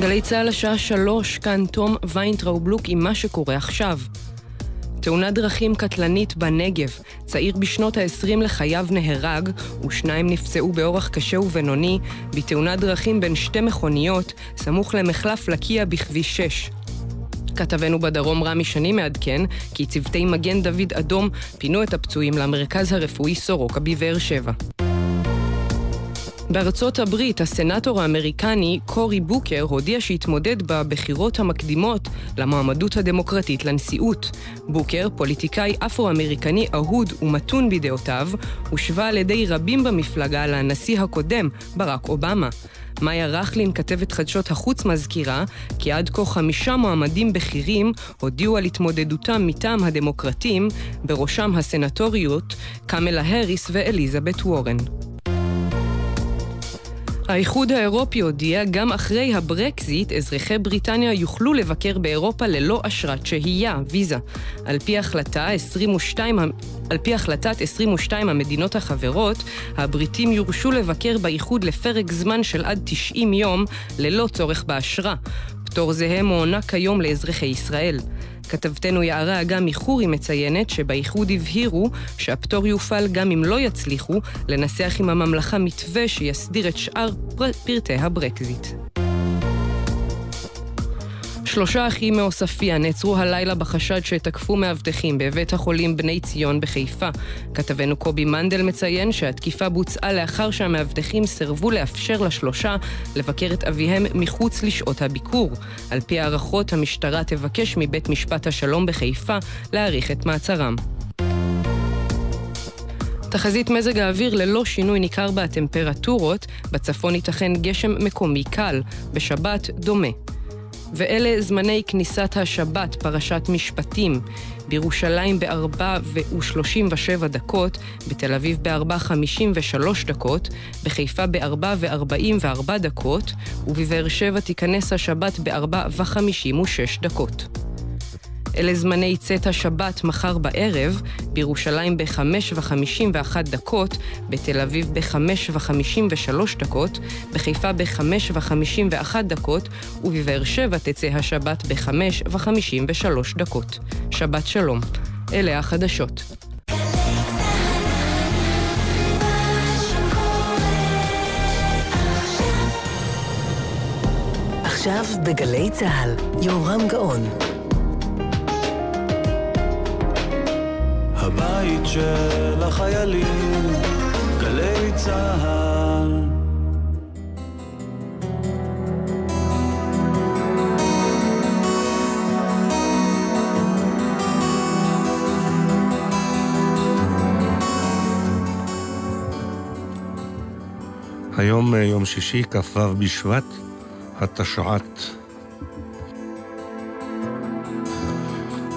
גלי צה"ל השעה שלוש, כאן תום ויינטראוב לוק עם מה שקורה עכשיו. תאונת דרכים קטלנית בנגב. צעיר בשנות ה-20 לחייו נהרג, ושניים נפצעו באורח קשה ובינוני בתאונת דרכים בין שתי מכוניות, סמוך למחלף לקיה בכביש 6. כתבנו בדרום רמי שני מעדכן כי צוותי מגן דוד אדום פינו את הפצועים למרכז הרפואי סורוקה בבאר שבע. בארצות הברית, הסנאטור האמריקני קורי בוקר הודיע שהתמודד בבחירות המקדימות למועמדות הדמוקרטית לנשיאות. בוקר, פוליטיקאי אפרו-אמריקני אהוד ומתון בדעותיו, הושווה על ידי רבים במפלגה לנשיא הקודם, ברק אובמה. מאיה רכלין, כתבת חדשות החוץ, מזכירה כי עד כה חמישה מועמדים בכירים הודיעו על התמודדותם מטעם הדמוקרטים, בראשם הסנטוריות קמלה האריס ואליזבת וורן. האיחוד האירופי הודיע, גם אחרי הברקזיט, אזרחי בריטניה יוכלו לבקר באירופה ללא אשרת שהייה, ויזה. על פי, החלטה 22, על פי החלטת 22 המדינות החברות, הבריטים יורשו לבקר באיחוד לפרק זמן של עד 90 יום, ללא צורך באשרה. פטור זהה מוענק כיום לאזרחי ישראל. כתבתנו יערה אגם מחורי מציינת שבאיחוד הבהירו שהפטור יופעל גם אם לא יצליחו לנסח עם הממלכה מתווה שיסדיר את שאר פרטי הברקזיט. שלושה אחים מעוספיא נעצרו הלילה בחשד שתקפו מאבטחים בבית החולים בני ציון בחיפה. כתבנו קובי מנדל מציין שהתקיפה בוצעה לאחר שהמאבטחים סירבו לאפשר לשלושה לבקר את אביהם מחוץ לשעות הביקור. על פי הערכות, המשטרה תבקש מבית משפט השלום בחיפה להאריך את מעצרם. תחזית מזג האוויר ללא שינוי ניכר בטמפרטורות, בצפון ייתכן גשם מקומי קל, בשבת דומה. ואלה זמני כניסת השבת, פרשת משפטים. בירושלים ב-4 ו-37 דקות, בתל אביב ב-4.53 דקות, בחיפה ב-4 ו-44 דקות, ובבאר שבע תיכנס השבת ב-4 ו-56 דקות. אלה זמני צאת השבת מחר בערב, בירושלים ב-5 ו-51 דקות, בתל אביב ב-5 ו-53 דקות, בחיפה ב-5 ו-51 דקות, ובבאר שבע תצא השבת ב-5 ו-53 דקות. שבת שלום. אלה החדשות. עכשיו בגלי צה"ל, יהורם גאון. הבית של החיילים, גלי צהל. היום אה, יום שישי, כ"ו בשבט, התשע"ט.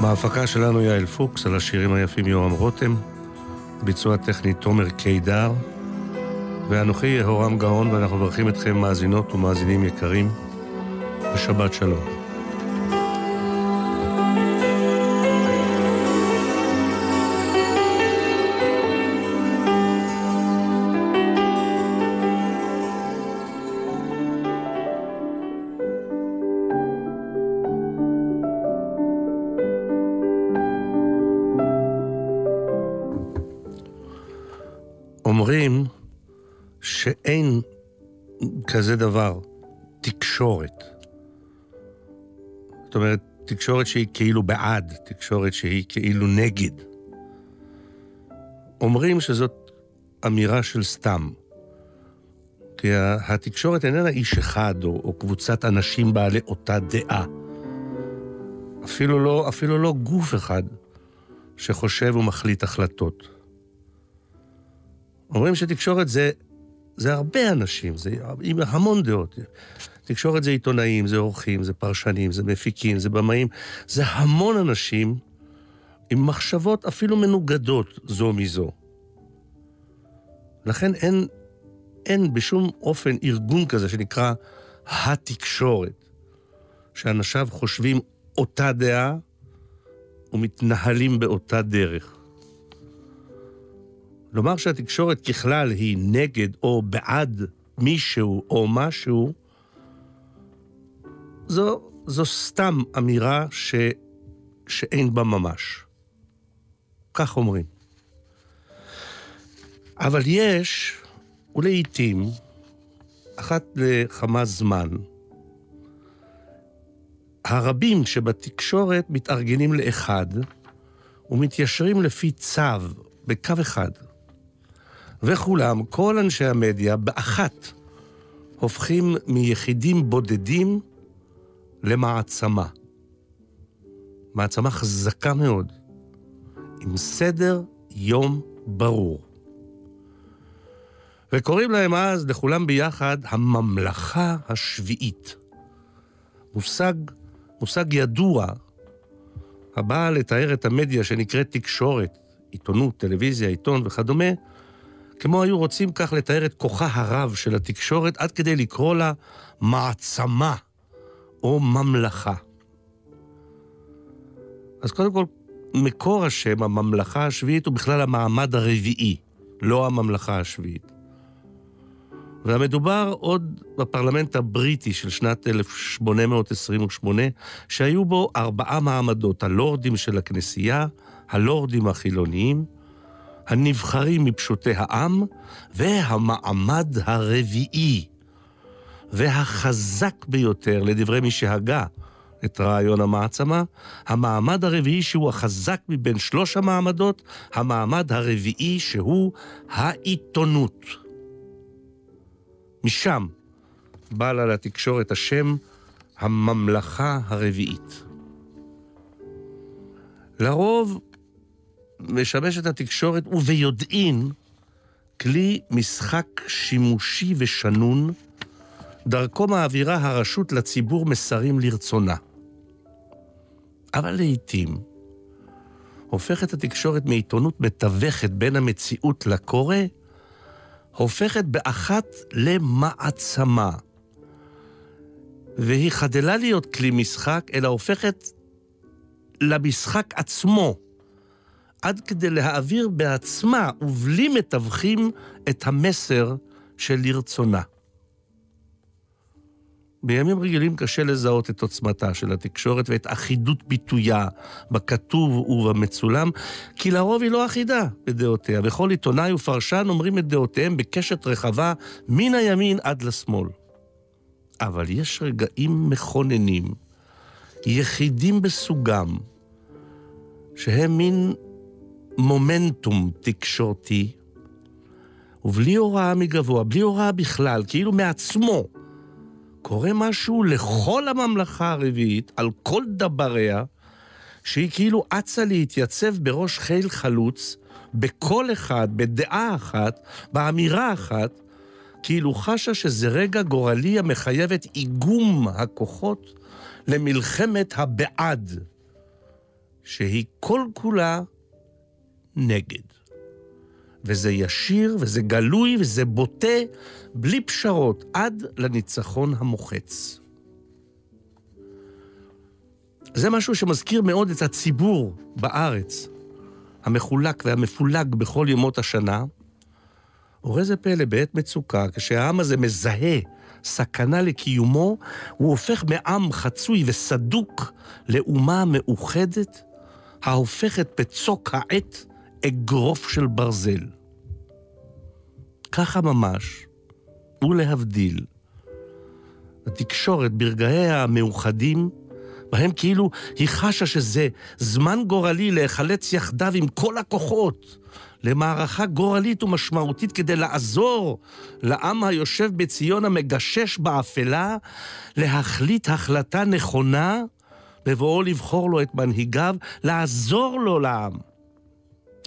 בהפקה שלנו יעל פוקס, על השירים היפים יורם רותם, ביצוע טכני תומר קידר, ואנוכי יהורם גאון, ואנחנו מברכים אתכם מאזינות ומאזינים יקרים, ושבת שלום. כזה דבר תקשורת. זאת אומרת, תקשורת שהיא כאילו בעד, תקשורת שהיא כאילו נגד. אומרים שזאת אמירה של סתם. כי התקשורת איננה איש אחד או, או קבוצת אנשים בעלי אותה דעה. אפילו לא, אפילו לא גוף אחד שחושב ומחליט החלטות. אומרים שתקשורת זה, זה הרבה אנשים, זה עם המון דעות. תקשורת זה עיתונאים, זה עורכים, זה פרשנים, זה מפיקים, זה במאים, זה המון אנשים עם מחשבות אפילו מנוגדות זו מזו. לכן אין, אין בשום אופן ארגון כזה שנקרא התקשורת, שאנשיו חושבים אותה דעה ומתנהלים באותה דרך. לומר שהתקשורת ככלל היא נגד או בעד מישהו או משהו, זו, זו סתם אמירה ש, שאין בה ממש. כך אומרים. אבל יש, ולעיתים, אחת לכמה זמן, הרבים שבתקשורת מתארגנים לאחד ומתיישרים לפי צו, בקו אחד. וכולם, כל אנשי המדיה, באחת, הופכים מיחידים בודדים למעצמה. מעצמה חזקה מאוד, עם סדר יום ברור. וקוראים להם אז, לכולם ביחד, הממלכה השביעית. מושג, מושג ידוע, הבא לתאר את המדיה שנקראת תקשורת, עיתונות, טלוויזיה, עיתון וכדומה, כמו היו רוצים כך לתאר את כוחה הרב של התקשורת, עד כדי לקרוא לה מעצמה או ממלכה. אז קודם כל, מקור השם, הממלכה השביעית, הוא בכלל המעמד הרביעי, לא הממלכה השביעית. והמדובר עוד בפרלמנט הבריטי של שנת 1828, שהיו בו ארבעה מעמדות, הלורדים של הכנסייה, הלורדים החילוניים, הנבחרים מפשוטי העם, והמעמד הרביעי, והחזק ביותר, לדברי מי שהגה את רעיון המעצמה, המעמד הרביעי שהוא החזק מבין שלוש המעמדות, המעמד הרביעי שהוא העיתונות. משם בא לה לתקשורת השם הממלכה הרביעית. לרוב משמשת התקשורת, וביודעין, כלי משחק שימושי ושנון, דרכו מעבירה הרשות לציבור מסרים לרצונה. אבל לעיתים הופכת התקשורת מעיתונות מתווכת בין המציאות לקורא הופכת באחת למעצמה. והיא חדלה להיות כלי משחק, אלא הופכת למשחק עצמו, עד כדי להעביר בעצמה ובלי מתווכים את המסר של לרצונה. בימים רגילים קשה לזהות את עוצמתה של התקשורת ואת אחידות ביטויה בכתוב ובמצולם, כי לרוב היא לא אחידה בדעותיה, וכל עיתונאי ופרשן אומרים את דעותיהם בקשת רחבה מן הימין עד לשמאל. אבל יש רגעים מכוננים, יחידים בסוגם, שהם מין מומנטום תקשורתי, ובלי הוראה מגבוה, בלי הוראה בכלל, כאילו מעצמו, קורה משהו לכל הממלכה הרביעית, על כל דבריה, שהיא כאילו אצה להתייצב בראש חיל חלוץ, בקול אחד, בדעה אחת, באמירה אחת, כאילו חשה שזה רגע גורלי המחייב את איגום הכוחות למלחמת הבעד, שהיא כל כולה נגד. וזה ישיר, וזה גלוי, וזה בוטה, בלי פשרות, עד לניצחון המוחץ. זה משהו שמזכיר מאוד את הציבור בארץ, המחולק והמפולג בכל ימות השנה. וראה זה פלא, בעת מצוקה, כשהעם הזה מזהה סכנה לקיומו, הוא הופך מעם חצוי וסדוק לאומה מאוחדת, ההופכת בצוק העט אגרוף של ברזל. ככה ממש, ולהבדיל, התקשורת ברגעיה המאוחדים, בהם כאילו היא חשה שזה זמן גורלי להיחלץ יחדיו עם כל הכוחות למערכה גורלית ומשמעותית כדי לעזור לעם היושב בציון המגשש באפלה להחליט החלטה נכונה בבואו לבחור לו את מנהיגיו, לעזור לו לעם.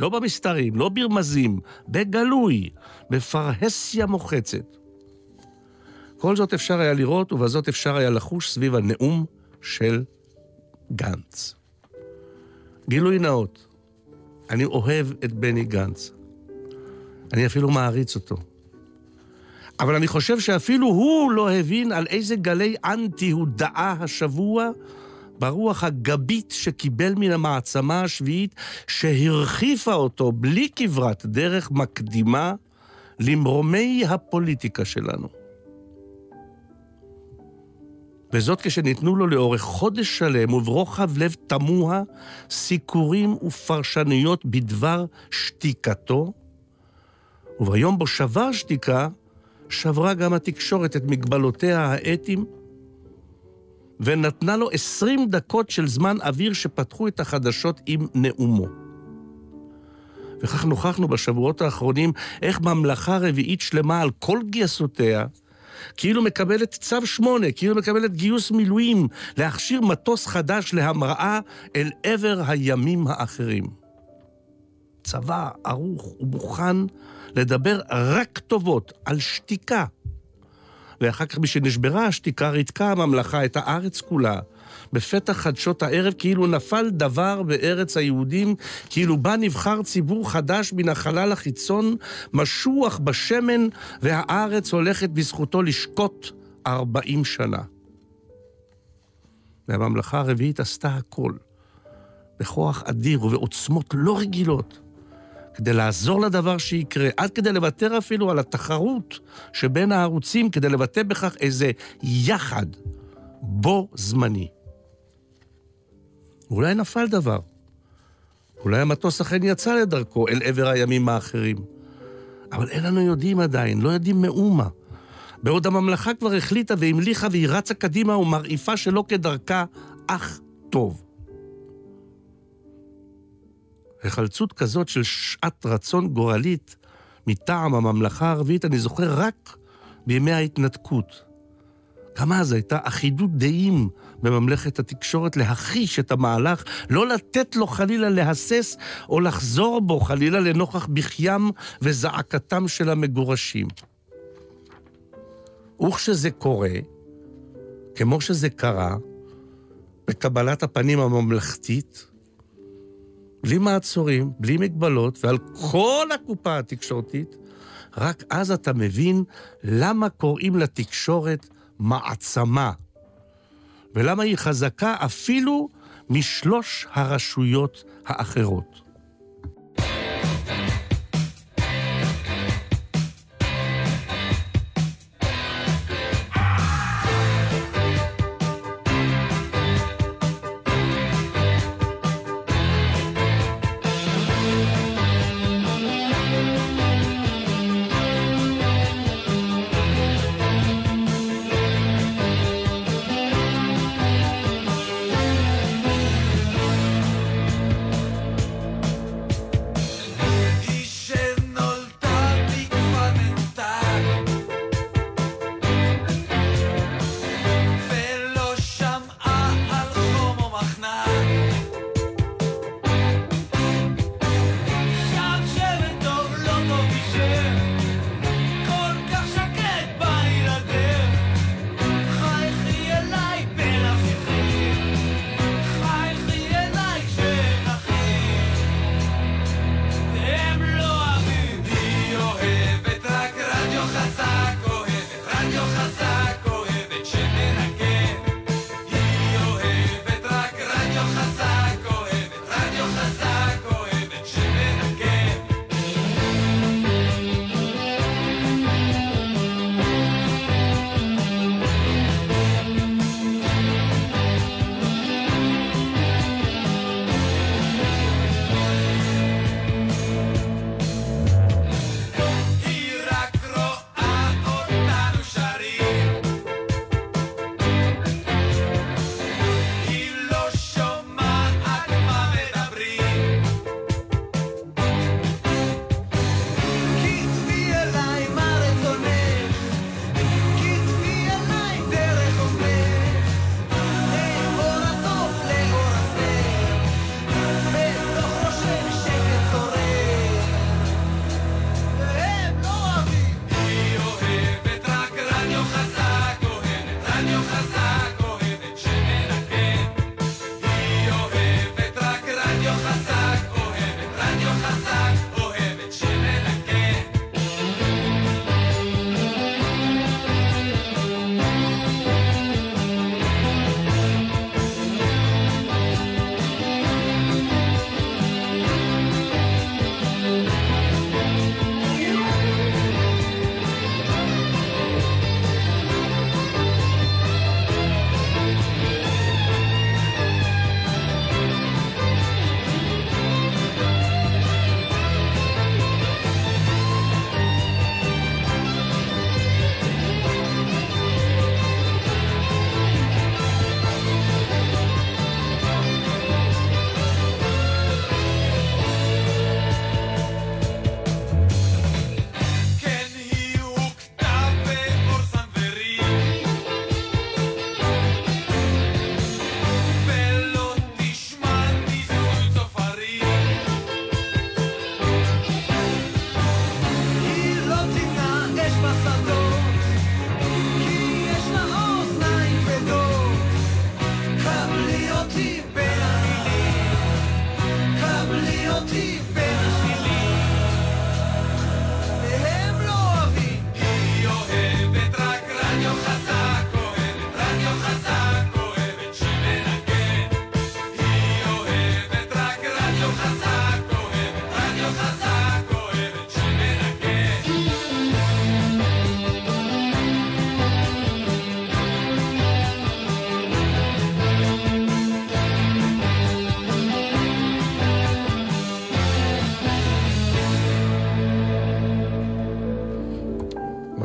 לא במסתרים, לא ברמזים, בגלוי, בפרהסיה מוחצת. כל זאת אפשר היה לראות, ובזאת אפשר היה לחוש סביב הנאום של גנץ. גילוי נאות, אני אוהב את בני גנץ. אני אפילו מעריץ אותו. אבל אני חושב שאפילו הוא לא הבין על איזה גלי אנטי הוא דאה השבוע ברוח הגבית שקיבל מן המעצמה השביעית, שהרחיפה אותו בלי כברת דרך מקדימה למרומי הפוליטיקה שלנו. וזאת כשניתנו לו לאורך חודש שלם וברוחב לב תמוה סיקורים ופרשנויות בדבר שתיקתו, וביום בו שבר שתיקה, שברה גם התקשורת את מגבלותיה האתיים, ונתנה לו עשרים דקות של זמן אוויר שפתחו את החדשות עם נאומו. וכך נוכחנו בשבועות האחרונים איך ממלכה רביעית שלמה על כל גייסותיה, כאילו מקבלת צו שמונה, כאילו מקבלת גיוס מילואים, להכשיר מטוס חדש להמראה אל עבר הימים האחרים. צבא ערוך ומוכן לדבר רק טובות על שתיקה. ואחר כך, משנשברה השתיקה, ריתקה הממלכה את הארץ כולה. בפתח חדשות הערב, כאילו נפל דבר בארץ היהודים, כאילו בא נבחר ציבור חדש מן החלל החיצון, משוח בשמן, והארץ הולכת בזכותו לשקוט ארבעים שנה. והממלכה הרביעית עשתה הכל, בכוח אדיר ובעוצמות לא רגילות, כדי לעזור לדבר שיקרה, עד כדי לוותר אפילו על התחרות שבין הערוצים, כדי לבטא בכך איזה יחד בו זמני. אולי נפל דבר. אולי המטוס אכן יצא לדרכו אל עבר הימים האחרים. אבל אין לנו יודעים עדיין, לא יודעים מאומה. בעוד הממלכה כבר החליטה והמליכה והיא רצה קדימה ומרעיפה שלא כדרכה, אך טוב. היחלצות כזאת של שעת רצון גורלית מטעם הממלכה הערבית, אני זוכר רק בימי ההתנתקות. גם אז הייתה אחידות דעים בממלכת התקשורת להכיש את המהלך, לא לתת לו חלילה להסס או לחזור בו חלילה לנוכח בכיים וזעקתם של המגורשים. וכשזה קורה, כמו שזה קרה, בקבלת הפנים הממלכתית, בלי מעצורים, בלי מגבלות, ועל כל הקופה התקשורתית, רק אז אתה מבין למה קוראים לתקשורת מעצמה, ולמה היא חזקה אפילו משלוש הרשויות האחרות.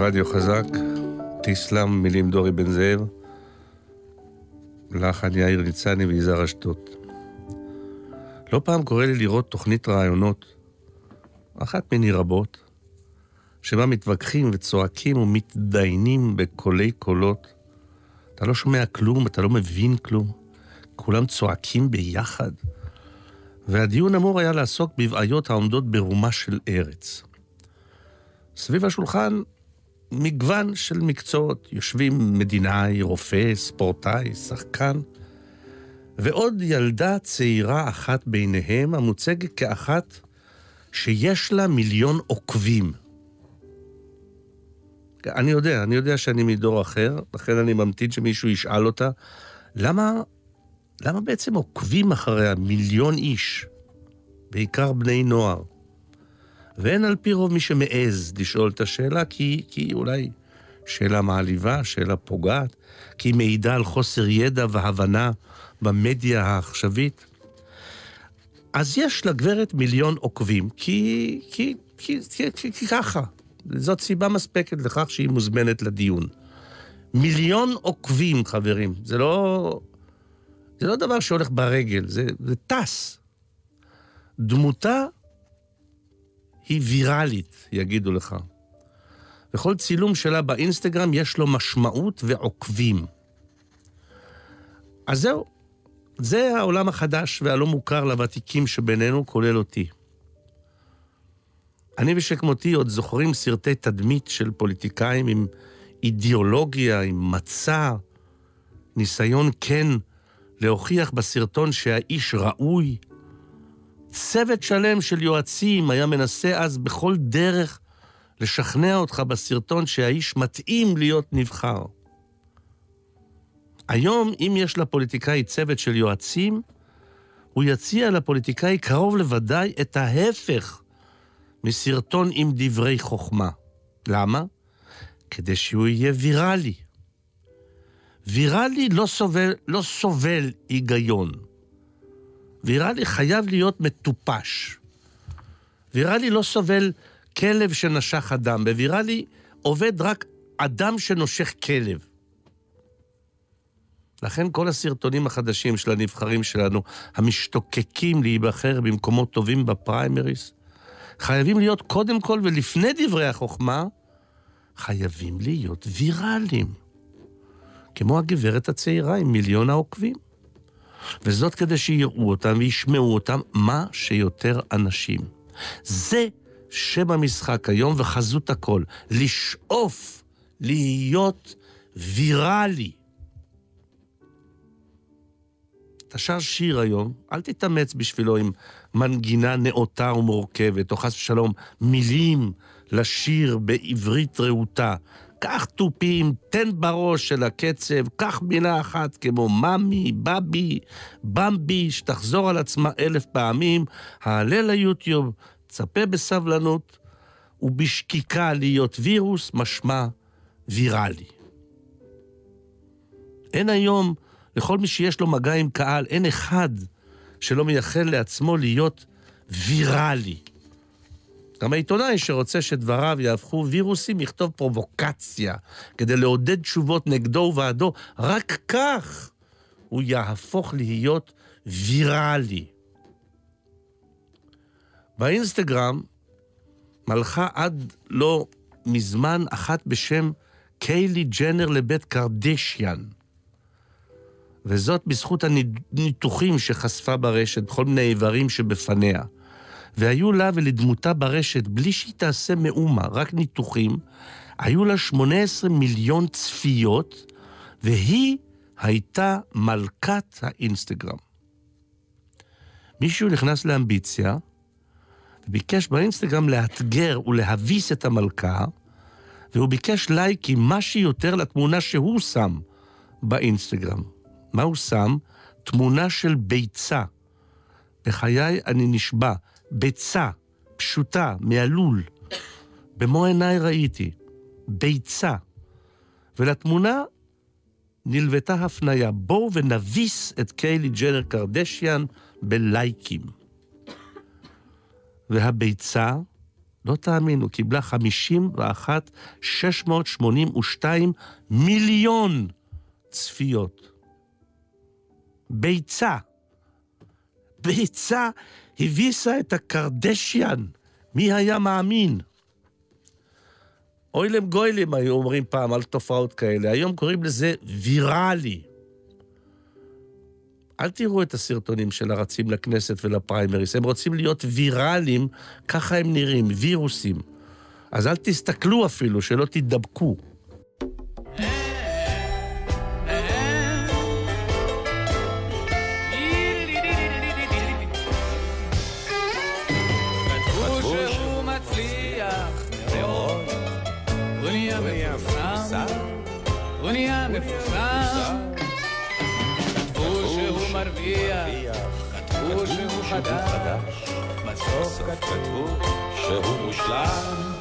רדיו חזק, תיסלם, מילים דורי בן זאב, לחן יאיר ניצני ויזהר אשדוד. לא פעם קורה לי לראות תוכנית רעיונות, אחת מיני רבות, שבה מתווכחים וצועקים ומתדיינים בקולי קולות. אתה לא שומע כלום, אתה לא מבין כלום. כולם צועקים ביחד. והדיון אמור היה לעסוק בבעיות העומדות ברומה של ארץ. סביב השולחן מגוון של מקצועות. יושבים מדינאי, רופא, ספורטאי, שחקן, ועוד ילדה צעירה אחת ביניהם, המוצגת כאחת שיש לה מיליון עוקבים. אני יודע, אני יודע שאני מדור אחר, לכן אני ממתין שמישהו ישאל אותה, למה, למה בעצם עוקבים אחריה מיליון איש, בעיקר בני נוער? ואין על פי רוב מי שמעז לשאול את השאלה, כי, כי אולי שאלה מעליבה, שאלה פוגעת, כי היא מעידה על חוסר ידע והבנה במדיה העכשווית. אז יש לגברת מיליון עוקבים, כי, כי, כי, כי, כי, כי ככה. זאת סיבה מספקת לכך שהיא מוזמנת לדיון. מיליון עוקבים, חברים. זה לא... זה לא דבר שהולך ברגל, זה, זה טס. דמותה היא ויראלית, יגידו לך. וכל צילום שלה באינסטגרם יש לו משמעות ועוקבים. אז זהו, זה העולם החדש והלא מוכר לוותיקים שבינינו, כולל אותי. אני ושכמותי עוד זוכרים סרטי תדמית של פוליטיקאים עם אידיאולוגיה, עם מצע, ניסיון כן להוכיח בסרטון שהאיש ראוי, צוות שלם של יועצים היה מנסה אז בכל דרך לשכנע אותך בסרטון שהאיש מתאים להיות נבחר. היום, אם יש לפוליטיקאי צוות של יועצים, הוא יציע לפוליטיקאי קרוב לוודאי את ההפך מסרטון עם דברי חוכמה. למה? כדי שהוא יהיה ויראלי. ויראלי לא סובל, לא סובל היגיון. ויראלי חייב להיות מטופש. ויראלי לא סובל כלב שנשך אדם, בוויראלי עובד רק אדם שנושך כלב. לכן כל הסרטונים החדשים של הנבחרים שלנו, המשתוקקים להיבחר במקומות טובים בפריימריס, חייבים להיות קודם כל ולפני דברי החוכמה, חייבים להיות ויראליים. כמו הגברת הצעירה עם מיליון העוקבים. וזאת כדי שיראו אותם וישמעו אותם מה שיותר אנשים. זה שם המשחק היום וחזות הכל. לשאוף להיות ויראלי. אתה שר שיר היום, אל תתאמץ בשבילו עם מנגינה נאותה ומורכבת, או חס ושלום מילים לשיר בעברית רהוטה. קח תופים, תן בראש של הקצב, קח מילה אחת כמו מאמי, בבי, במבי, שתחזור על עצמה אלף פעמים, העלה ליוטיוב, צפה בסבלנות, ובשקיקה להיות וירוס משמע ויראלי. אין היום, לכל מי שיש לו מגע עם קהל, אין אחד שלא מייחל לעצמו להיות ויראלי. גם העיתונאי שרוצה שדבריו יהפכו וירוסים, יכתוב פרובוקציה כדי לעודד תשובות נגדו ובעדו. רק כך הוא יהפוך להיות ויראלי. באינסטגרם מלכה עד לא מזמן אחת בשם קיילי ג'נר לבית קרדשיאן. וזאת בזכות הניתוחים שחשפה ברשת בכל מיני איברים שבפניה. והיו לה ולדמותה ברשת, בלי שהיא תעשה מאומה, רק ניתוחים, היו לה 18 מיליון צפיות, והיא הייתה מלכת האינסטגרם. מישהו נכנס לאמביציה, וביקש באינסטגרם לאתגר ולהביס את המלכה, והוא ביקש לייקים מה שיותר לתמונה שהוא שם באינסטגרם. מה הוא שם? תמונה של ביצה. בחיי אני נשבע, ביצה, פשוטה, מהלול. במו עיניי ראיתי, ביצה. ולתמונה נלוותה הפניה, בואו ונביס את קיילי ג'נר קרדשיאן בלייקים. והביצה לא תאמינו, קיבלה 51, 682 מיליון צפיות. ביצה. ביצה הביסה את הקרדשיאן. מי היה מאמין? אוילם גוילם היו אומרים פעם על תופעות כאלה, היום קוראים לזה ויראלי. אל תראו את הסרטונים של הרצים לכנסת ולפריימריס, הם רוצים להיות ויראליים, ככה הם נראים, וירוסים. אז אל תסתכלו אפילו, שלא תידבקו. חדש, בסוף כתבו שהוא מושלם.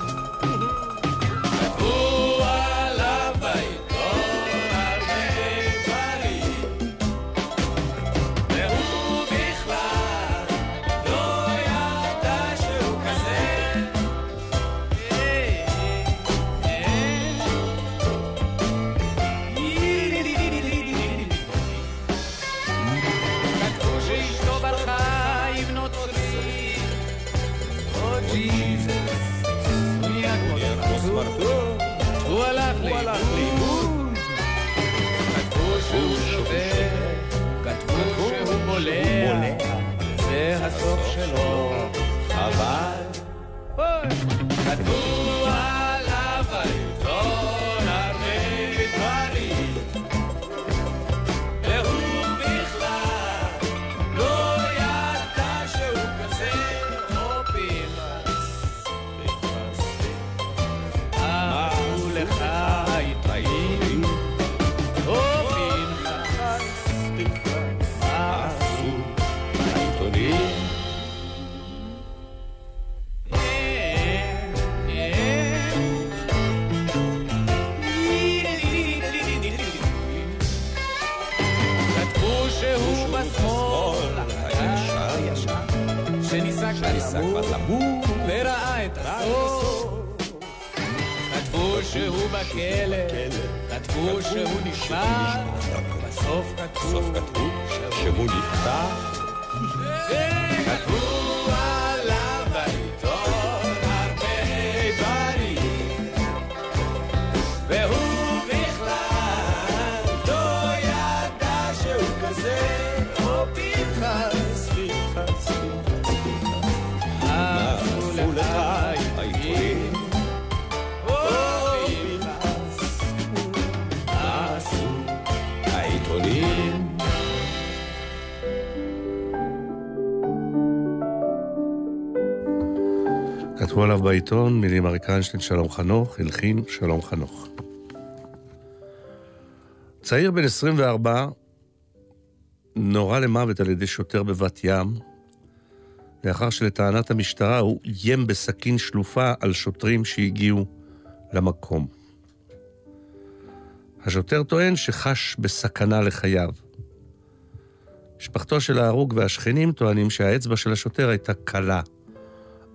בכלא, כתבו שהוא נשמע, בסוף כתבו שהוא נפטר. כתבו בעיתון, מילים אריק איינשטיין, שלום חנוך, הלחין שלום חנוך. צעיר בן 24 נורה למוות על ידי שוטר בבת ים, לאחר שלטענת המשטרה הוא איים בסכין שלופה על שוטרים שהגיעו למקום. השוטר טוען שחש בסכנה לחייו. משפחתו של ההרוג והשכנים טוענים שהאצבע של השוטר הייתה קלה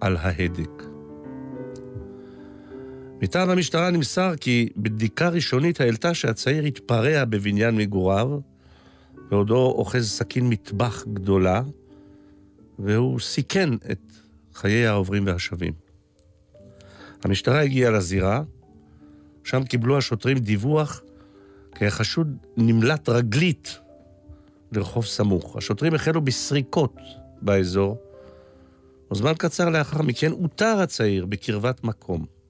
על ההדק. מטעם המשטרה נמסר כי בבדיקה ראשונית העלתה שהצעיר התפרע בבניין מגוריו, בעודו אוחז סכין מטבח גדולה, והוא סיכן את חיי העוברים והשבים. המשטרה הגיעה לזירה, שם קיבלו השוטרים דיווח כי החשוד נמלט רגלית לרחוב סמוך. השוטרים החלו בסריקות באזור, וזמן קצר לאחר מכן אותר הצעיר בקרבת מקום.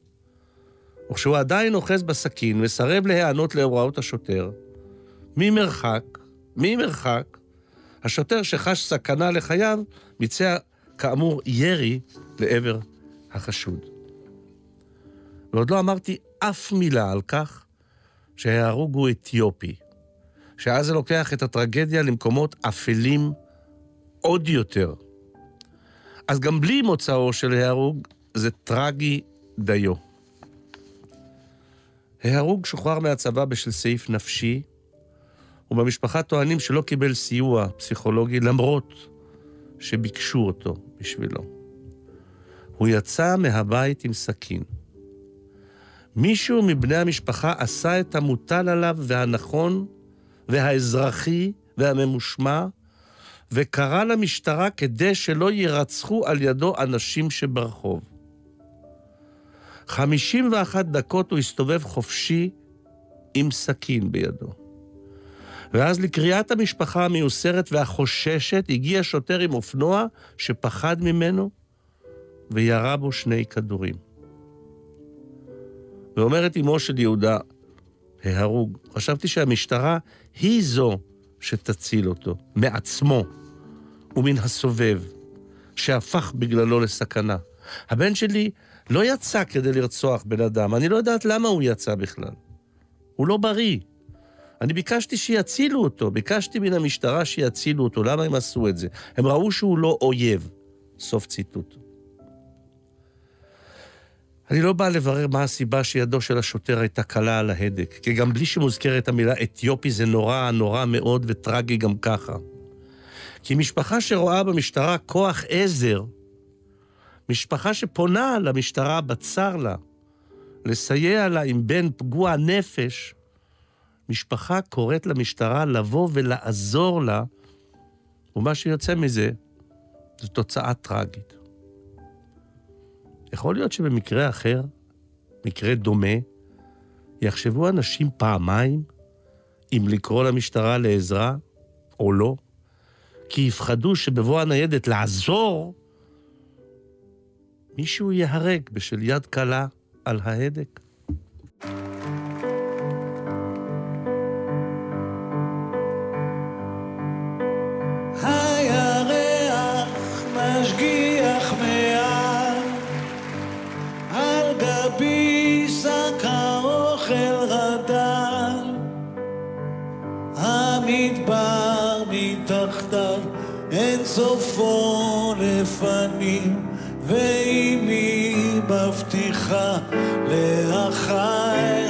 וכשהוא עדיין אוחז בסכין, מסרב להיענות להוראות השוטר, ממרחק, ממרחק, השוטר שחש סכנה לחייו, ביצע כאמור ירי לעבר החשוד. ועוד לא אמרתי אף מילה על כך שההרוג הוא אתיופי, שאז זה לוקח את הטרגדיה למקומות אפלים עוד יותר. אז גם בלי מוצאו של ההרוג, זה טרגי דיו. ההרוג שוחרר מהצבא בשל סעיף נפשי, ובמשפחה טוענים שלא קיבל סיוע פסיכולוגי למרות שביקשו אותו בשבילו. הוא יצא מהבית עם סכין. מישהו מבני המשפחה עשה את המוטל עליו והנכון והאזרחי והממושמע, וקרא למשטרה כדי שלא יירצחו על ידו אנשים שברחוב. 51 דקות הוא הסתובב חופשי עם סכין בידו. ואז לקריאת המשפחה המיוסרת והחוששת הגיע שוטר עם אופנוע שפחד ממנו וירה בו שני כדורים. ואומרת אמו של יהודה, ההרוג, חשבתי שהמשטרה היא זו שתציל אותו, מעצמו ומן הסובב, שהפך בגללו לסכנה. הבן שלי לא יצא כדי לרצוח בן אדם, אני לא יודעת למה הוא יצא בכלל. הוא לא בריא. אני ביקשתי שיצילו אותו, ביקשתי מן המשטרה שיצילו אותו, למה הם עשו את זה? הם ראו שהוא לא אויב. סוף ציטוט. אני לא בא לברר מה הסיבה שידו של השוטר הייתה קלה על ההדק, כי גם בלי שמוזכרת המילה אתיופי זה נורא, נורא מאוד וטרגי גם ככה. כי משפחה שרואה במשטרה כוח עזר, משפחה שפונה למשטרה בצר לה, לסייע לה עם בן פגוע נפש, משפחה קוראת למשטרה לבוא ולעזור לה, ומה שיוצא מזה זו תוצאה טרגית. יכול להיות שבמקרה אחר, מקרה דומה, יחשבו אנשים פעמיים אם לקרוא למשטרה לעזרה או לא, כי יפחדו שבבוא הניידת לעזור, מישהו ייהרג בשל יד קלה על ההדק. המדבר סופו לפנים ואימי מבטיחה לאחיי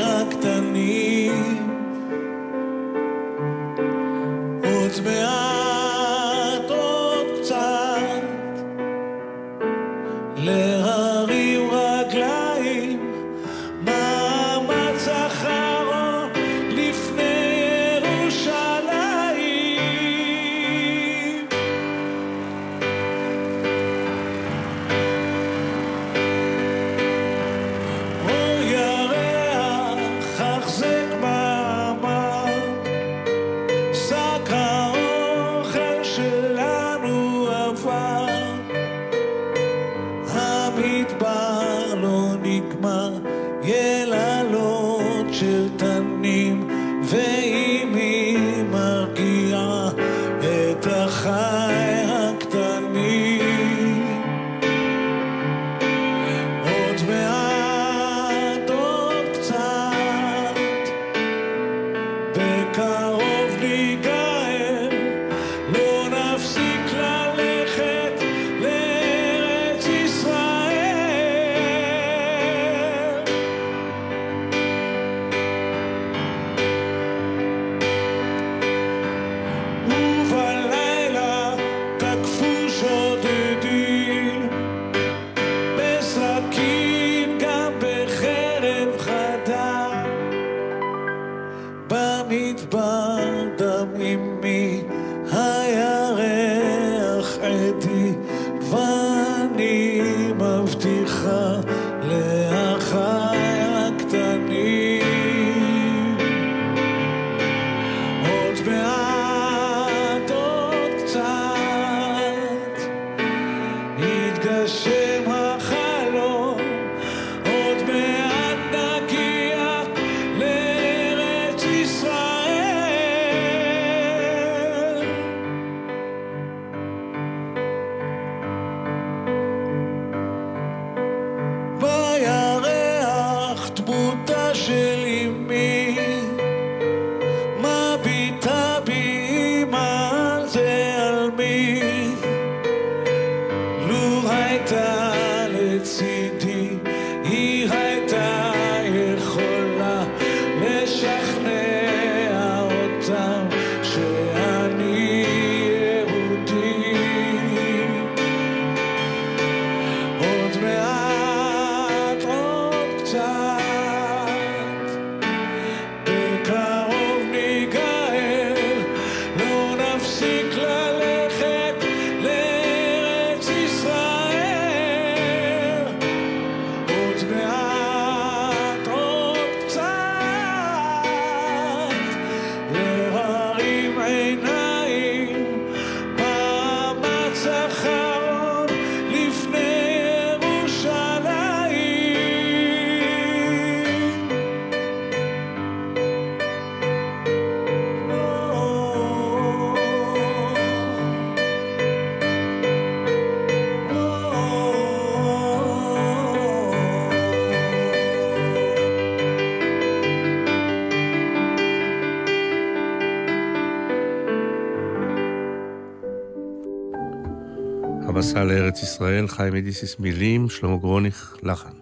מסע לארץ ישראל, חיים אדיסיס מילים, שלמה גרוניך לחן.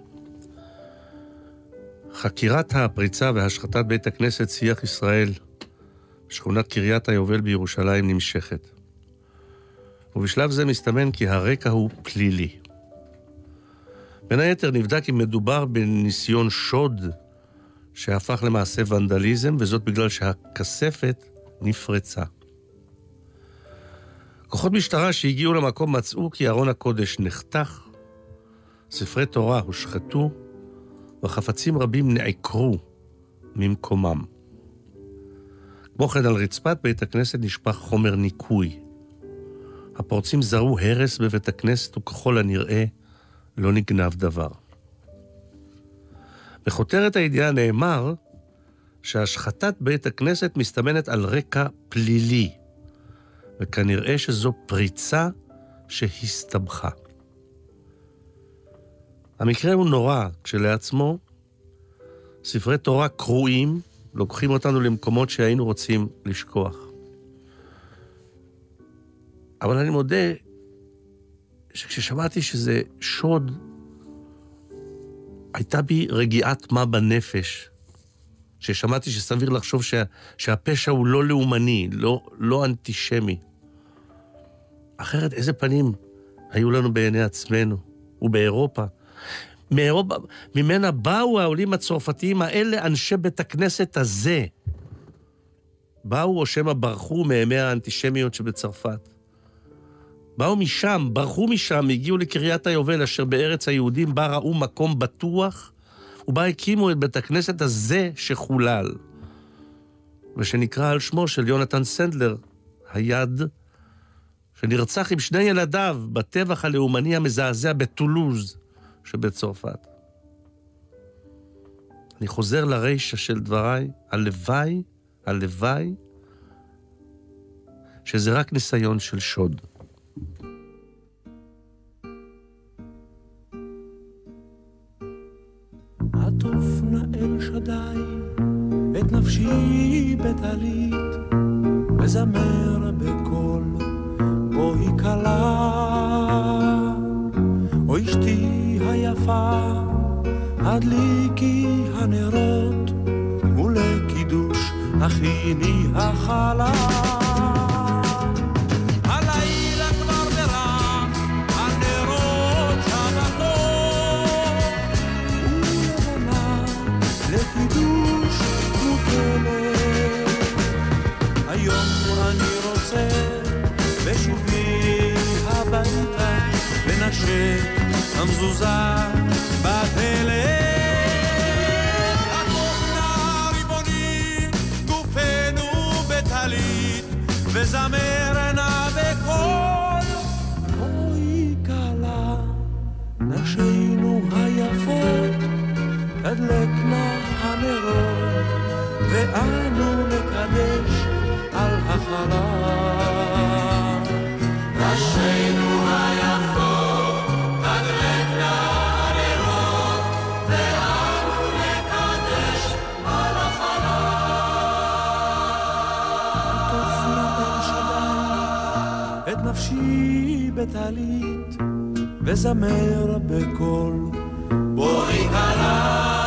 חקירת הפריצה והשחתת בית הכנסת שיח ישראל, שכונת קריית היובל בירושלים, נמשכת. ובשלב זה מסתמן כי הרקע הוא פלילי. בין היתר נבדק אם מדובר בניסיון שוד שהפך למעשה ונדליזם, וזאת בגלל שהכספת נפרצה. כוחות משטרה שהגיעו למקום מצאו כי ארון הקודש נחתך, ספרי תורה הושחתו, וחפצים רבים נעקרו ממקומם. כמו כן, על רצפת בית הכנסת נשפך חומר ניקוי. הפורצים זרו הרס בבית הכנסת, וככל הנראה לא נגנב דבר. בכותרת הידיעה נאמר שהשחתת בית הכנסת מסתמנת על רקע פלילי, וכנראה שזו פריצה שהסתבכה. המקרה הוא נורא כשלעצמו. ספרי תורה קרועים לוקחים אותנו למקומות שהיינו רוצים לשכוח. אבל אני מודה שכששמעתי שזה שוד, הייתה בי רגיעת מה בנפש. כששמעתי שסביר לחשוב שה, שהפשע הוא לא לאומני, לא, לא אנטישמי. אחרת איזה פנים היו לנו בעיני עצמנו ובאירופה? מאירופה, ממנה באו העולים הצרפתיים האלה, אנשי בית הכנסת הזה. באו או שמא ברחו מימי האנטישמיות שבצרפת. באו משם, ברחו משם, הגיעו לקריית היובל, אשר בארץ היהודים, בה ראו מקום בטוח, ובה הקימו את בית הכנסת הזה שחולל, ושנקרא על שמו של יונתן סנדלר, היד, שנרצח עם שני ילדיו בטבח הלאומני המזעזע בטולוז שבצרפת. אני חוזר לרישא של דבריי, הלוואי, הלוואי, שזה רק ניסיון של שוד. עטוף בואי כלה או אשתי היפה הדליקי הנרות ולקידוש הכיני החלה המזוזה בתלם. הכוכנה ריבוני, גופנו בטלית, וזמר נא בקול. אוי כלה, נשינו היפות, תדלקנה הנרות, ואנו נקדש על החלל. נשינו נפשי בטלית, וזמר בקול. בואי כלה,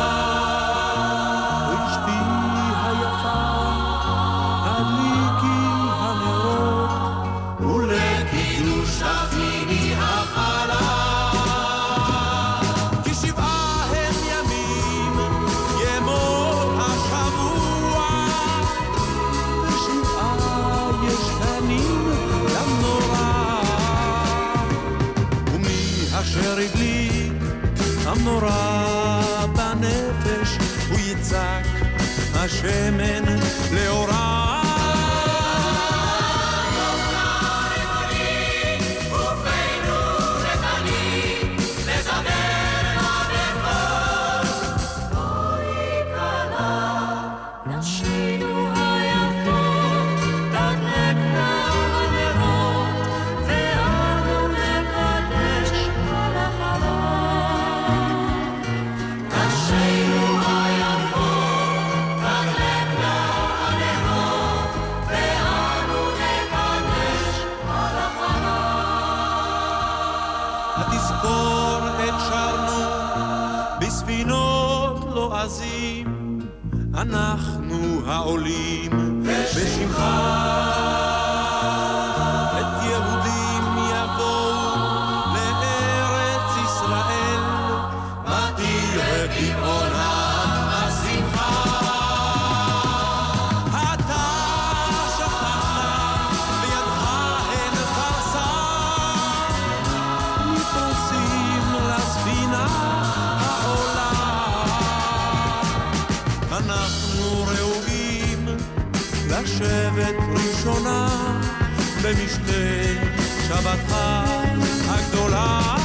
בספינות לועזים, אנחנו העולים בשמך. לשבת ראשונה במשתה שבתך הגדולה.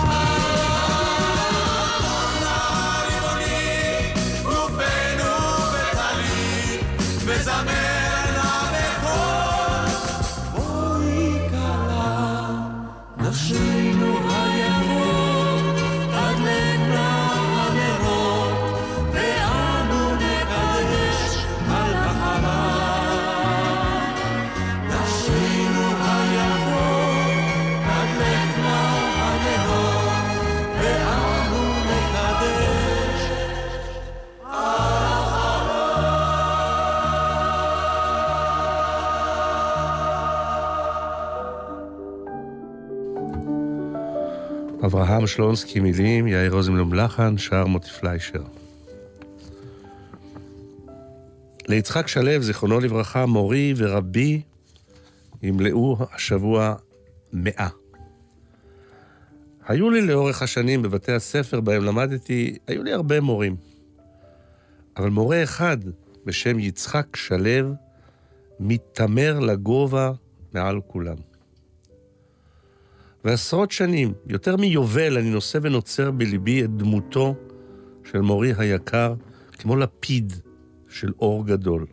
אברהם שלונסקי מילים, יאיר רוזנבלום לחן, שר מוטי פליישר. ליצחק שלו, זיכרונו לברכה, מורי ורבי, ימלאו השבוע מאה. היו לי לאורך השנים בבתי הספר בהם למדתי, היו לי הרבה מורים. אבל מורה אחד בשם יצחק שלו מתעמר לגובה מעל כולם. ועשרות שנים, יותר מיובל, אני נושא ונוצר בליבי את דמותו של מורי היקר, כמו לפיד של אור גדול.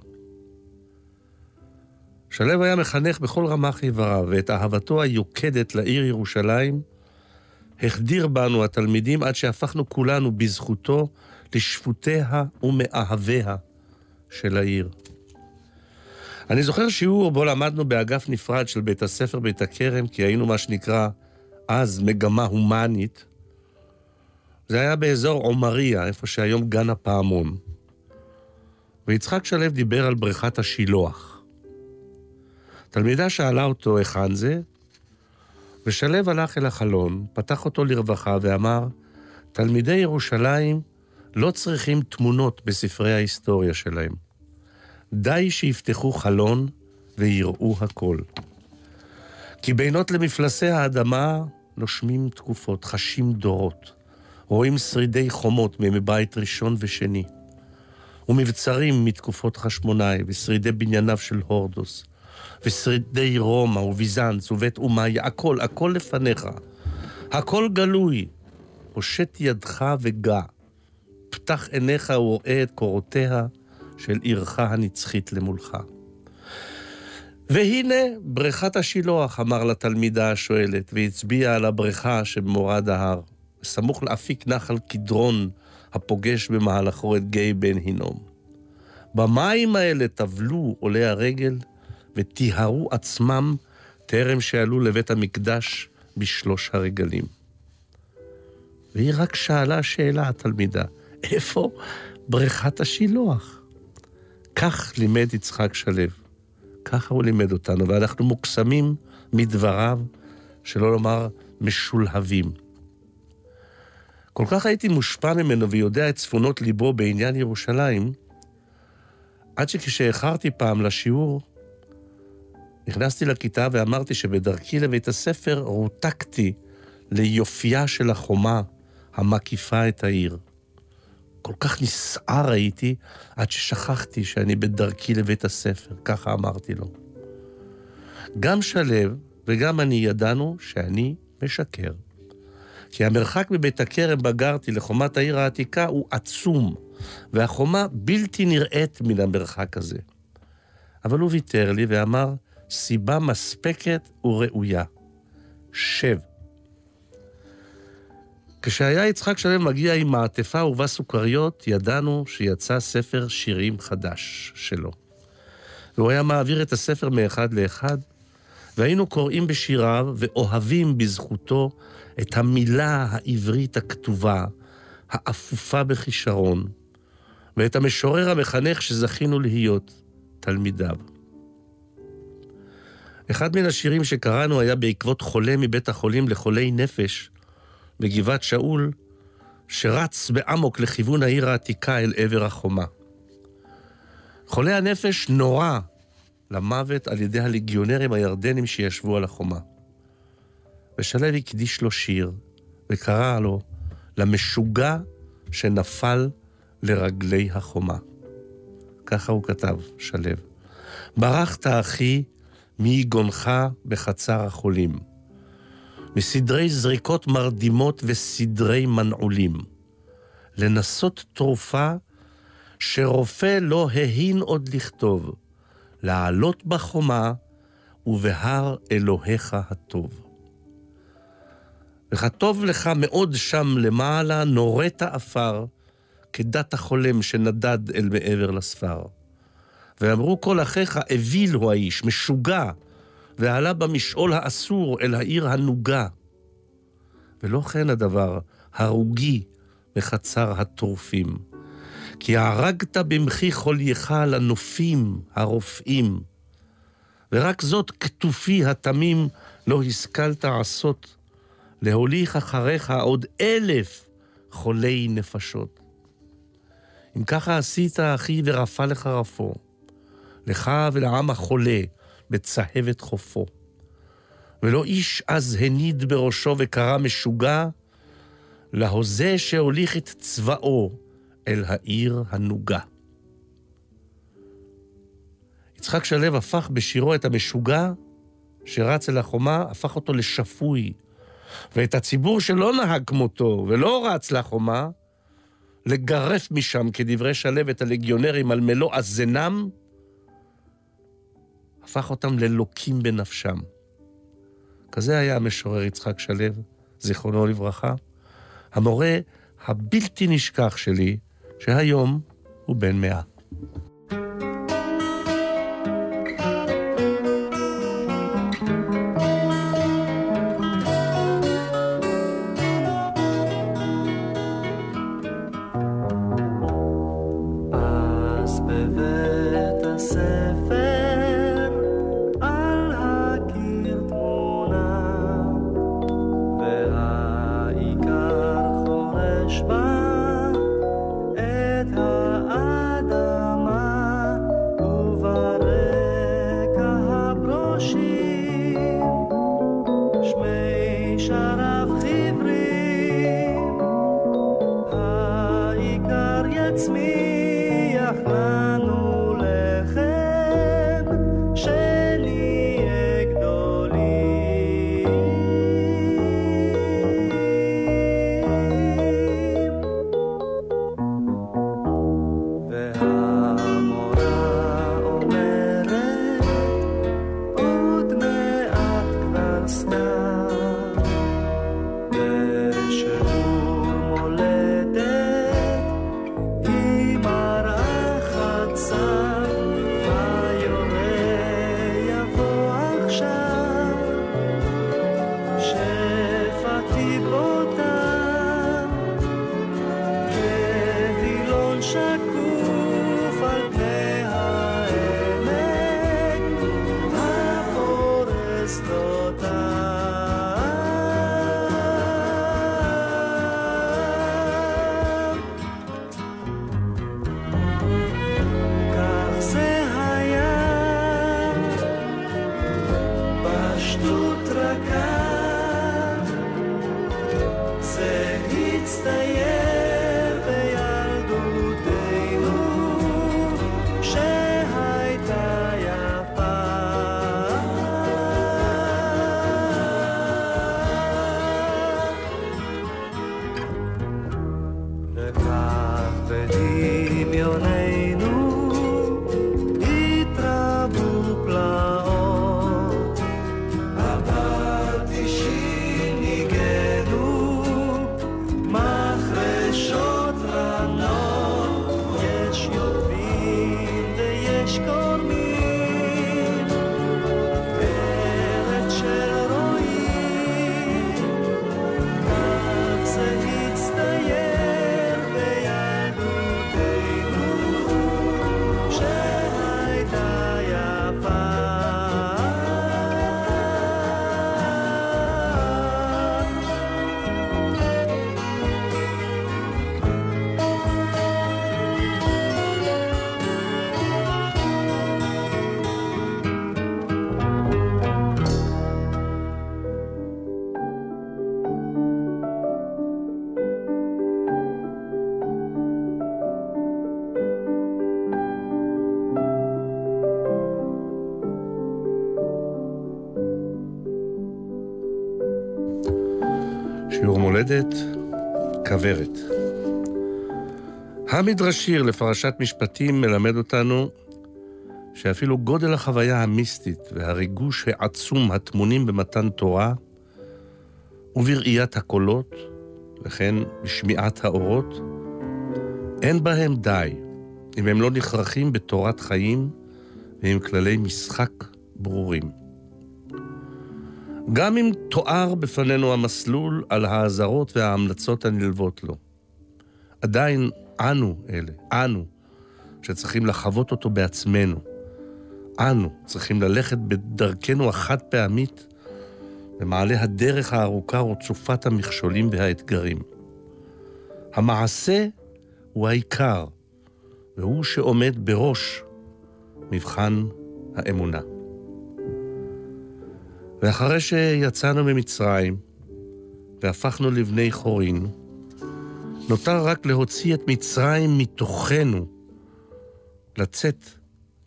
שלו היה מחנך בכל רמ"ח איבריו, ואת אהבתו היוקדת לעיר ירושלים החדיר בנו התלמידים עד שהפכנו כולנו בזכותו לשפוטיה ומאהביה של העיר. אני זוכר שיעור בו למדנו באגף נפרד של בית הספר בית הכרם, כי היינו מה שנקרא אז מגמה הומנית. זה היה באזור עומריה, איפה שהיום גן הפעמון. ויצחק שלו דיבר על בריכת השילוח. תלמידה שאלה אותו היכן זה, ושלו הלך אל החלון, פתח אותו לרווחה ואמר, תלמידי ירושלים לא צריכים תמונות בספרי ההיסטוריה שלהם. די שיפתחו חלון ויראו הכל. כי בינות למפלסי האדמה נושמים תקופות, חשים דורות, רואים שרידי חומות מימי בית ראשון ושני, ומבצרים מתקופות חשמונאי ושרידי בנייניו של הורדוס, ושרידי רומא וביזנץ ובית אומיה, הכל, הכל לפניך. הכל גלוי. הושט ידך וגע. פתח עיניך וראה את קורותיה של עירך הנצחית למולך. והנה בריכת השילוח, אמר לתלמידה השואלת, והצביע על הבריכה שבמורד ההר, סמוך לאפיק נחל קדרון, הפוגש במהלכו את גיא בן הינום. במים האלה טבלו עולי הרגל וטיהרו עצמם טרם שעלו לבית המקדש בשלוש הרגלים. והיא רק שאלה שאלה, התלמידה, איפה בריכת השילוח? כך לימד יצחק שלו. ככה הוא לימד אותנו, ואנחנו מוקסמים מדבריו, שלא לומר משולהבים. כל כך הייתי מושפע ממנו ויודע את צפונות ליבו בעניין ירושלים, עד שכשאיחרתי פעם לשיעור, נכנסתי לכיתה ואמרתי שבדרכי לבית הספר רותקתי ליופייה של החומה המקיפה את העיר. כל כך נסער הייתי, עד ששכחתי שאני בדרכי לבית הספר, ככה אמרתי לו. גם שלו וגם אני ידענו שאני משקר. כי המרחק מבית הכרם בגרתי לחומת העיר העתיקה הוא עצום, והחומה בלתי נראית מן המרחק הזה. אבל הוא ויתר לי ואמר, סיבה מספקת וראויה. שב. כשהיה יצחק שלם מגיע עם מעטפה ובה סוכריות, ידענו שיצא ספר שירים חדש שלו. והוא היה מעביר את הספר מאחד לאחד, והיינו קוראים בשיריו ואוהבים בזכותו את המילה העברית הכתובה, האפופה בכישרון, ואת המשורר המחנך שזכינו להיות תלמידיו. אחד מן השירים שקראנו היה בעקבות חולה מבית החולים לחולי נפש בגבעת שאול, שרץ באמוק לכיוון העיר העתיקה אל עבר החומה. חולה הנפש נורה למוות על ידי הליגיונרים הירדנים שישבו על החומה. ושלו הקדיש לו שיר, וקרא לו למשוגע שנפל לרגלי החומה. ככה הוא כתב, שלו. ברחת, אחי, מיגונך בחצר החולים. מסדרי זריקות מרדימות וסדרי מנעולים. לנסות תרופה שרופא לא ההין עוד לכתוב, לעלות בחומה ובהר אלוהיך הטוב. וכתוב לך מאוד שם למעלה, נורית עפר, כדת החולם שנדד אל מעבר לספר. ואמרו כל אחיך, אוויל הוא האיש, משוגע, ועלה במשעול האסור אל העיר הנוגה. ולא כן הדבר, הרוגי בחצר הטורפים. כי הרגת במחי חולייך לנופים הרופאים. ורק זאת כתופי התמים לא השכלת עשות, להוליך אחריך עוד אלף חולי נפשות. אם ככה עשית, אחי, ורפא לך רפו, לך ולעם החולה בצהבת חופו. ולא איש אז הניד בראשו וקרא משוגע, להוזה שהוליך את צבאו אל העיר הנוגה. יצחק שלו הפך בשירו את המשוגע שרץ אל החומה, הפך אותו לשפוי. ואת הציבור שלא נהג כמותו ולא רץ לחומה, לגרף משם, כדברי שלו, את הלגיונרים על מלוא הזנם, הפך אותם ללוקים בנפשם. כזה היה המשורר יצחק שלו, זיכרונו לברכה, המורה הבלתי נשכח שלי, שהיום הוא בן מאה. המדרש שיר לפרשת משפטים מלמד אותנו שאפילו גודל החוויה המיסטית והריגוש העצום הטמונים במתן תורה ובראיית הקולות, וכן בשמיעת האורות, אין בהם די אם הם לא נכרחים בתורת חיים ועם כללי משחק ברורים. גם אם תואר בפנינו המסלול על האזהרות וההמלצות הנלוות לו, עדיין אנו אלה, אנו, שצריכים לחוות אותו בעצמנו. אנו צריכים ללכת בדרכנו החד פעמית במעלה הדרך הארוכה רצופת המכשולים והאתגרים. המעשה הוא העיקר, והוא שעומד בראש מבחן האמונה. ואחרי שיצאנו ממצרים והפכנו לבני חורין, נותר רק להוציא את מצרים מתוכנו, לצאת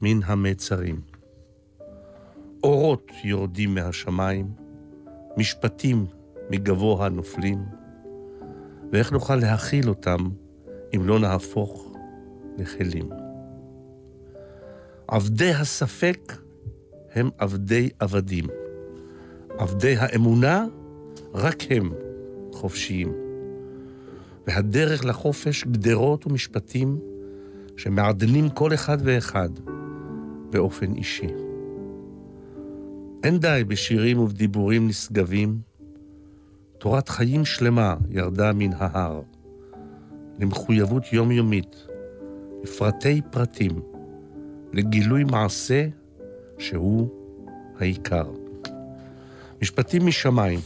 מן המצרים. אורות יורדים מהשמיים, משפטים מגבוה נופלים, ואיך נוכל להכיל אותם אם לא נהפוך לכלים. עבדי הספק הם עבדי עבדים. עבדי האמונה, רק הם חופשיים. והדרך לחופש גדרות ומשפטים שמעדנים כל אחד ואחד באופן אישי. אין די בשירים ובדיבורים נשגבים, תורת חיים שלמה ירדה מן ההר, למחויבות יומיומית, לפרטי פרטים, לגילוי מעשה שהוא העיקר. משפטים משמיים.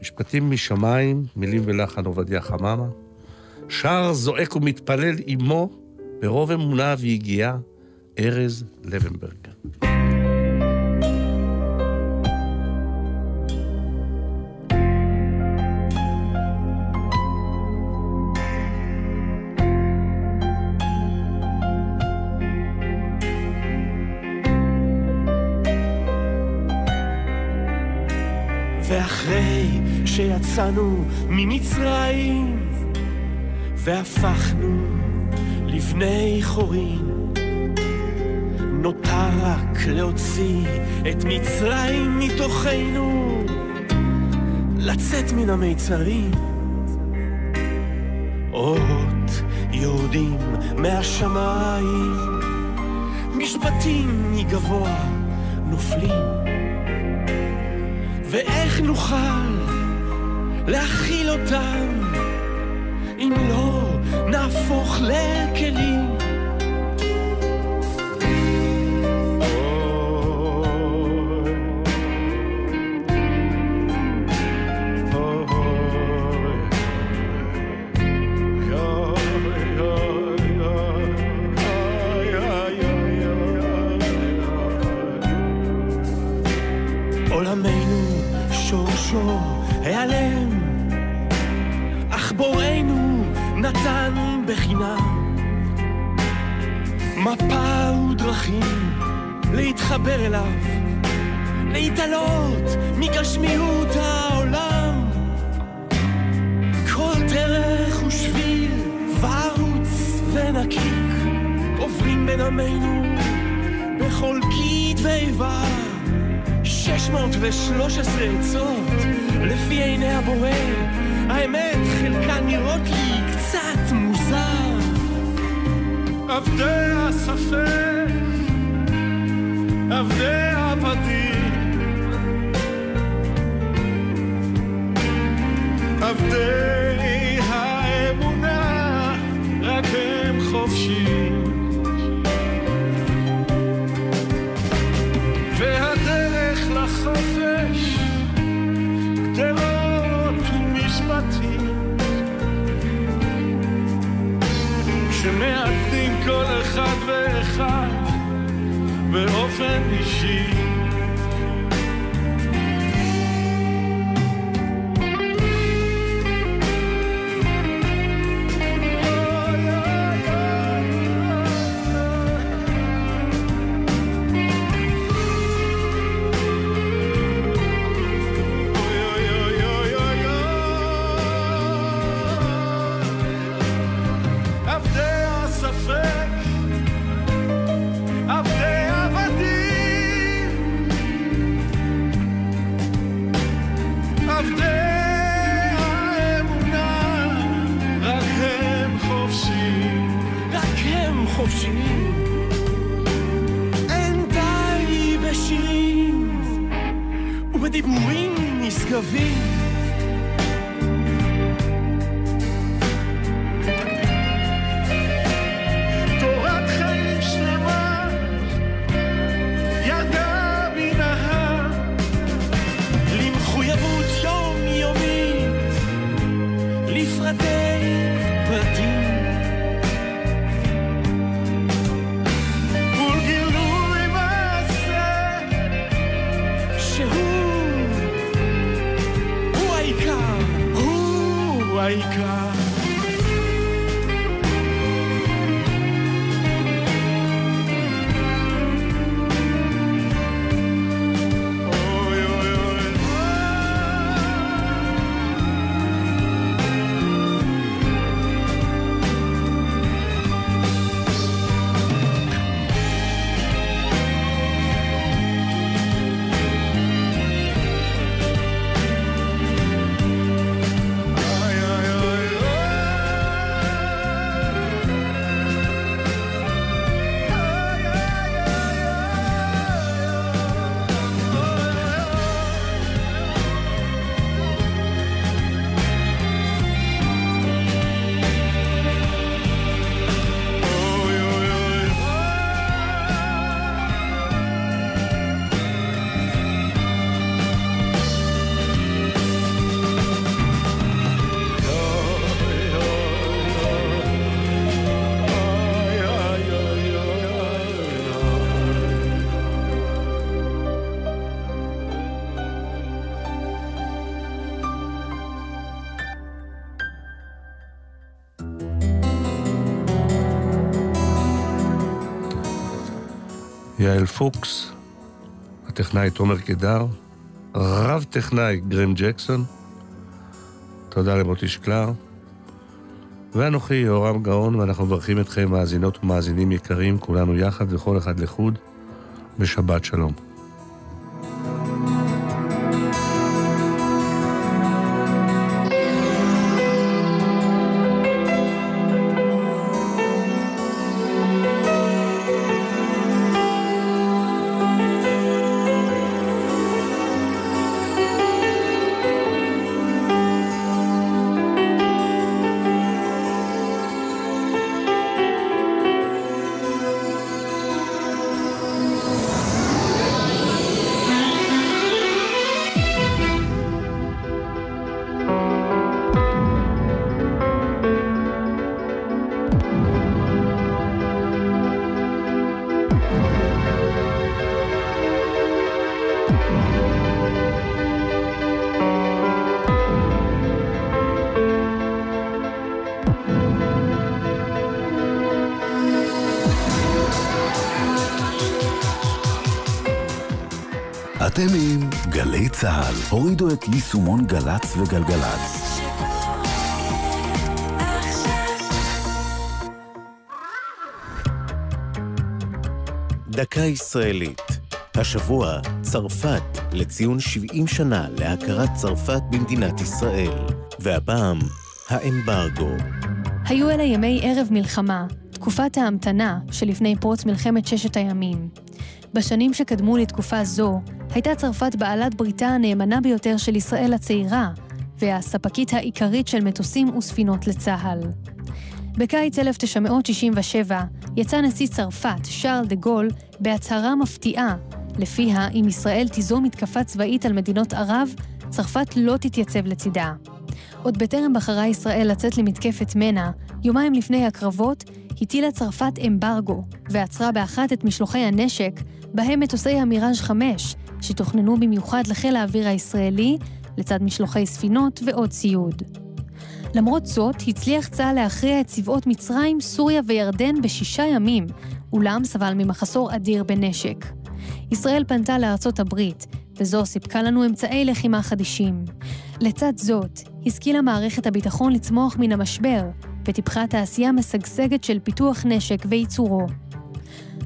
משפטים משמיים, מילים ולחן עובדיה חממה. שר זועק ומתפלל עמו ברוב אמונה ויגיעה, ארז לבנברג. ואחרי שיצאנו ממצרים והפכנו לבני חורין, נותר רק להוציא את מצרים מתוכנו, לצאת מן המיצרים. אורות יורדים מהשמיים, משפטים מגבוה נופלים. ואיך נוכל להכיל אותם אם לא נהפוך לכלים? הם חופשיים. יעל פוקס, הטכנאי תומר קידר, רב טכנאי גרם ג'קסון, תודה למוטי שקלר, ואנוכי יהורם גאון, ואנחנו מברכים אתכם, מאזינות ומאזינים יקרים, כולנו יחד וכל אחד לחוד, בשבת שלום. צה"ל. הורידו את יישומון גל"צ וגלגלצ. דקה ישראלית. השבוע, צרפת, לציון 70 שנה להכרת צרפת במדינת ישראל. והפעם, האמברגו. היו אלה ימי ערב מלחמה, תקופת ההמתנה שלפני פרוץ מלחמת ששת הימים. בשנים שקדמו לתקופה זו, הייתה צרפת בעלת בריתה הנאמנה ביותר של ישראל הצעירה, והספקית העיקרית של מטוסים וספינות לצה"ל. בקיץ 1967 יצא נשיא צרפת, שארל דה גול, בהצהרה מפתיעה, לפיה אם ישראל תיזום מתקפה צבאית על מדינות ערב, צרפת לא תתייצב לצידה. עוד בטרם בחרה ישראל לצאת למתקפת מנע, יומיים לפני הקרבות, הטילה צרפת אמברגו, ועצרה באחת את משלוחי הנשק, בהם מטוסי המיראז' 5, שתוכננו במיוחד לחיל האוויר הישראלי, לצד משלוחי ספינות ועוד ציוד. למרות זאת, הצליח צה"ל להכריע את צבאות מצרים, סוריה וירדן בשישה ימים, אולם סבל ממחסור אדיר בנשק. ישראל פנתה לארצות הברית, וזו סיפקה לנו אמצעי לחימה חדישים. לצד זאת, השכילה מערכת הביטחון לצמוח מן המשבר, וטיפחה תעשייה משגשגת של פיתוח נשק וייצורו.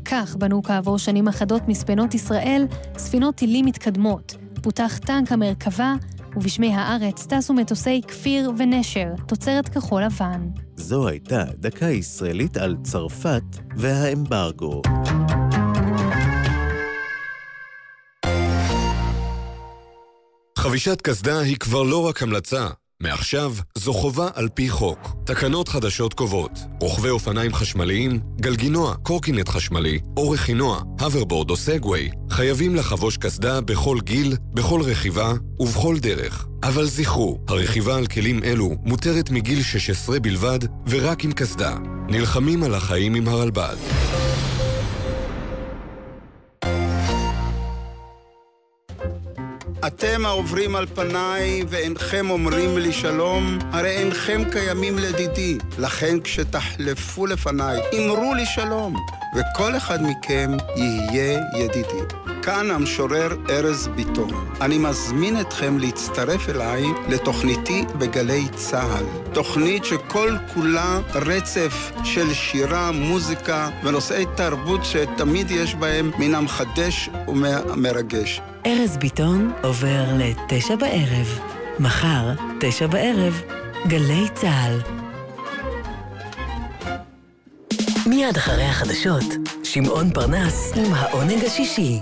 כך בנו כעבור שנים אחדות מספנות ישראל ספינות טילים מתקדמות, פותח טנק המרכבה, ובשמי הארץ טסו מטוסי כפיר ונשר, תוצרת כחול לבן. זו הייתה דקה ישראלית על צרפת והאמברגו. חבישת קסדה היא כבר לא רק המלצה. מעכשיו זו חובה על פי חוק. תקנות חדשות קובעות רוכבי אופניים חשמליים, גלגינוע, קורקינט חשמלי או רכינוע, הוברבורד או סגווי חייבים לחבוש קסדה בכל גיל, בכל רכיבה ובכל דרך. אבל זכרו, הרכיבה על כלים אלו מותרת מגיל 16 בלבד ורק עם קסדה. נלחמים על החיים עם הרלב"ד. אתם העוברים על פניי ואינכם אומרים לי שלום, הרי אינכם קיימים לדידי. לכן כשתחלפו לפניי, אמרו לי שלום, וכל אחד מכם יהיה ידידי. כאן המשורר ארז ביטון. אני מזמין אתכם להצטרף אליי לתוכניתי בגלי צה"ל. תוכנית שכל כולה רצף של שירה, מוזיקה ונושאי תרבות שתמיד יש בהם מן המחדש ומרגש. ארז ביטון עובר לתשע בערב. מחר, תשע בערב, גלי צה"ל. מיד אחרי החדשות, שמעון פרנס עם העונג השישי.